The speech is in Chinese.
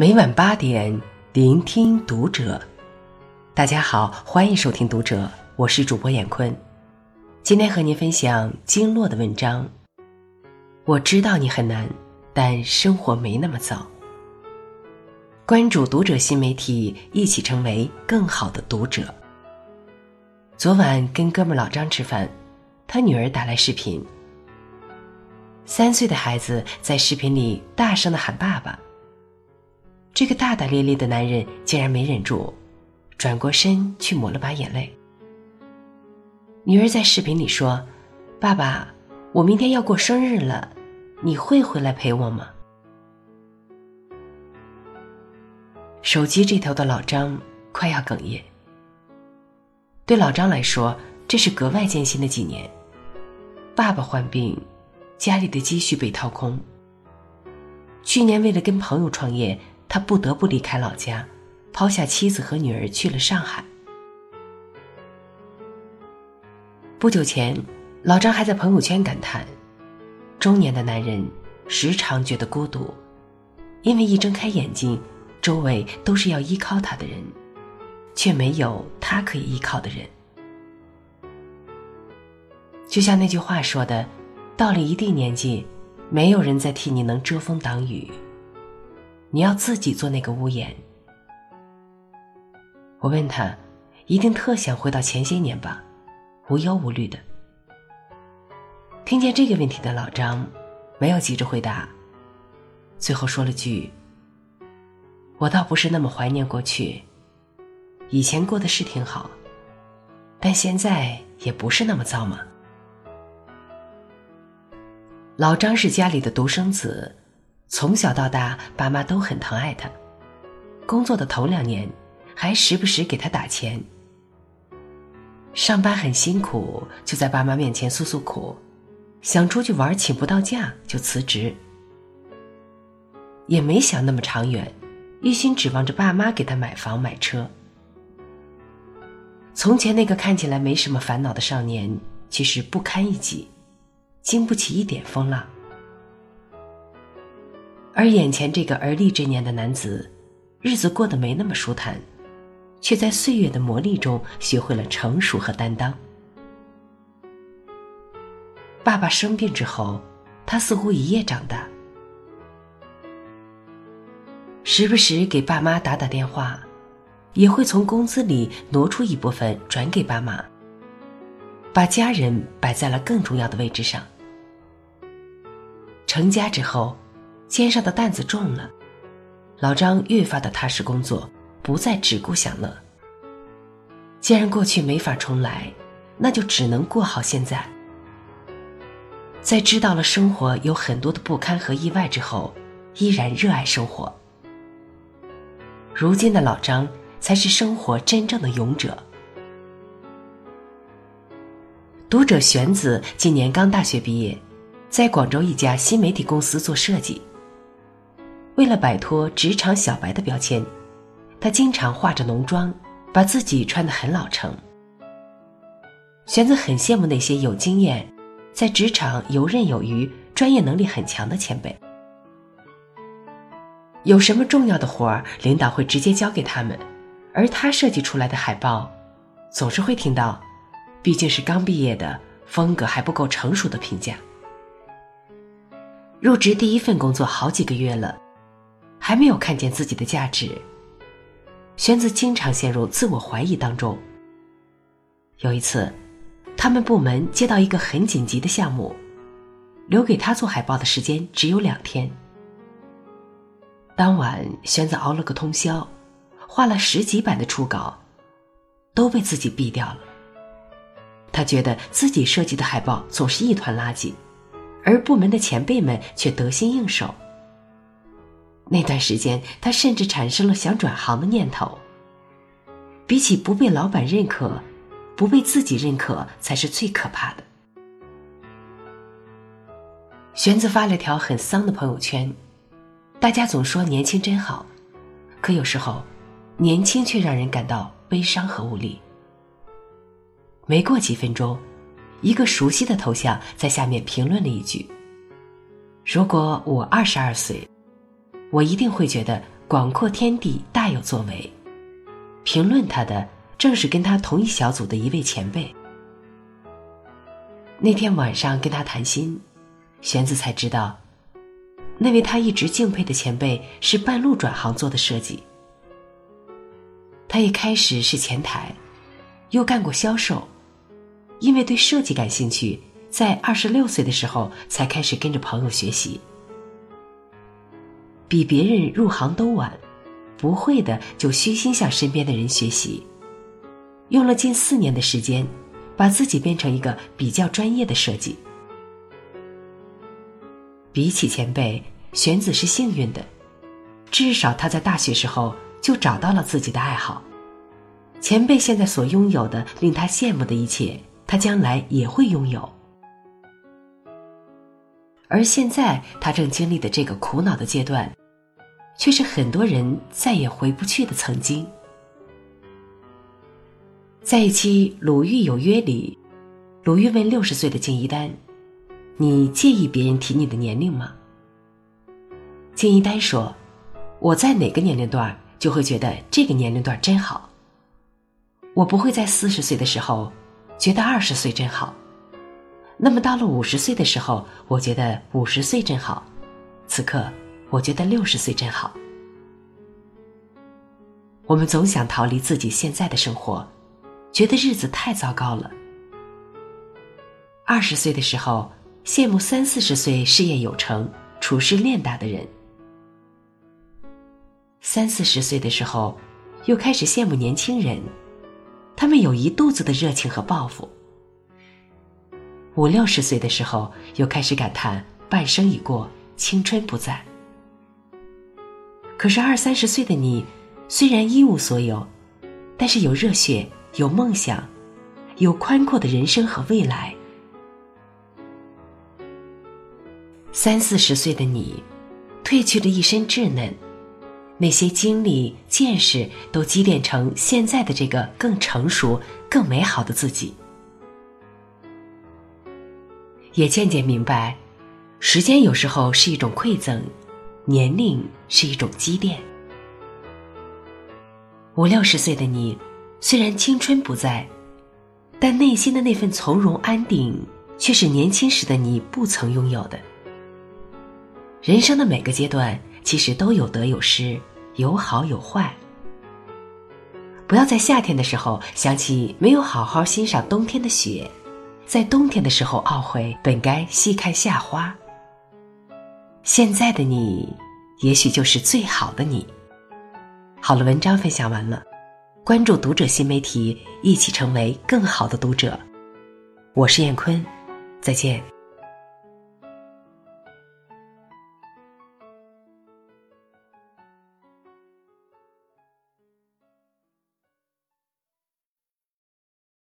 每晚八点，聆听读者。大家好，欢迎收听《读者》，我是主播闫坤。今天和您分享经络的文章。我知道你很难，但生活没那么糟。关注《读者》新媒体，一起成为更好的读者。昨晚跟哥们老张吃饭，他女儿打来视频。三岁的孩子在视频里大声的喊爸爸。这个大大咧咧的男人竟然没忍住，转过身去抹了把眼泪。女儿在视频里说：“爸爸，我明天要过生日了，你会回来陪我吗？”手机这头的老张快要哽咽。对老张来说，这是格外艰辛的几年。爸爸患病，家里的积蓄被掏空。去年为了跟朋友创业。他不得不离开老家，抛下妻子和女儿去了上海。不久前，老张还在朋友圈感叹：中年的男人时常觉得孤独，因为一睁开眼睛，周围都是要依靠他的人，却没有他可以依靠的人。就像那句话说的：“到了一定年纪，没有人再替你能遮风挡雨。”你要自己做那个屋檐。我问他，一定特想回到前些年吧，无忧无虑的。听见这个问题的老张，没有急着回答，最后说了句：“我倒不是那么怀念过去，以前过的是挺好，但现在也不是那么糟嘛。”老张是家里的独生子。从小到大，爸妈都很疼爱他。工作的头两年，还时不时给他打钱。上班很辛苦，就在爸妈面前诉诉苦；想出去玩，请不到假就辞职。也没想那么长远，一心指望着爸妈给他买房买车。从前那个看起来没什么烦恼的少年，其实不堪一击，经不起一点风浪。而眼前这个而立之年的男子，日子过得没那么舒坦，却在岁月的磨砺中学会了成熟和担当。爸爸生病之后，他似乎一夜长大，时不时给爸妈打打电话，也会从工资里挪出一部分转给爸妈，把家人摆在了更重要的位置上。成家之后。肩上的担子重了，老张越发的踏实工作，不再只顾享乐。既然过去没法重来，那就只能过好现在。在知道了生活有很多的不堪和意外之后，依然热爱生活。如今的老张才是生活真正的勇者。读者玄子今年刚大学毕业，在广州一家新媒体公司做设计。为了摆脱职场小白的标签，他经常化着浓妆，把自己穿得很老成。玄子很羡慕那些有经验、在职场游刃有余、专业能力很强的前辈。有什么重要的活儿，领导会直接交给他们，而他设计出来的海报，总是会听到“毕竟是刚毕业的，风格还不够成熟”的评价。入职第一份工作好几个月了。还没有看见自己的价值，玄子经常陷入自我怀疑当中。有一次，他们部门接到一个很紧急的项目，留给他做海报的时间只有两天。当晚，玄子熬了个通宵，画了十几版的初稿，都被自己毙掉了。他觉得自己设计的海报总是一团垃圾，而部门的前辈们却得心应手。那段时间，他甚至产生了想转行的念头。比起不被老板认可，不被自己认可才是最可怕的。玄子发了条很丧的朋友圈，大家总说年轻真好，可有时候，年轻却让人感到悲伤和无力。没过几分钟，一个熟悉的头像在下面评论了一句：“如果我二十二岁。”我一定会觉得广阔天地大有作为。评论他的正是跟他同一小组的一位前辈。那天晚上跟他谈心，玄子才知道，那位他一直敬佩的前辈是半路转行做的设计。他一开始是前台，又干过销售，因为对设计感兴趣，在二十六岁的时候才开始跟着朋友学习，比别人入行都晚。不会的，就虚心向身边的人学习，用了近四年的时间，把自己变成一个比较专业的设计。比起前辈，玄子是幸运的，至少他在大学时候就找到了自己的爱好。前辈现在所拥有的令他羡慕的一切，他将来也会拥有。而现在他正经历的这个苦恼的阶段。却是很多人再也回不去的曾经。在一期《鲁豫有约》里，鲁豫问六十岁的金一丹：“你介意别人提你的年龄吗？”金一丹说：“我在哪个年龄段就会觉得这个年龄段真好。我不会在四十岁的时候觉得二十岁真好，那么到了五十岁的时候，我觉得五十岁真好。此刻。”我觉得六十岁真好。我们总想逃离自己现在的生活，觉得日子太糟糕了。二十岁的时候，羡慕三四十岁事业有成、处事练达的人；三四十岁的时候，又开始羡慕年轻人，他们有一肚子的热情和抱负；五六十岁的时候，又开始感叹半生已过，青春不在。可是二三十岁的你，虽然一无所有，但是有热血，有梦想，有宽阔的人生和未来。三四十岁的你，褪去了一身稚嫩，那些经历、见识都积淀成现在的这个更成熟、更美好的自己，也渐渐明白，时间有时候是一种馈赠。年龄是一种积淀。五六十岁的你，虽然青春不在，但内心的那份从容安定，却是年轻时的你不曾拥有的。人生的每个阶段，其实都有得有失，有好有坏。不要在夏天的时候想起没有好好欣赏冬天的雪，在冬天的时候懊悔本该细看夏花。现在的你，也许就是最好的你。好了，文章分享完了，关注读者新媒体，一起成为更好的读者。我是燕坤，再见。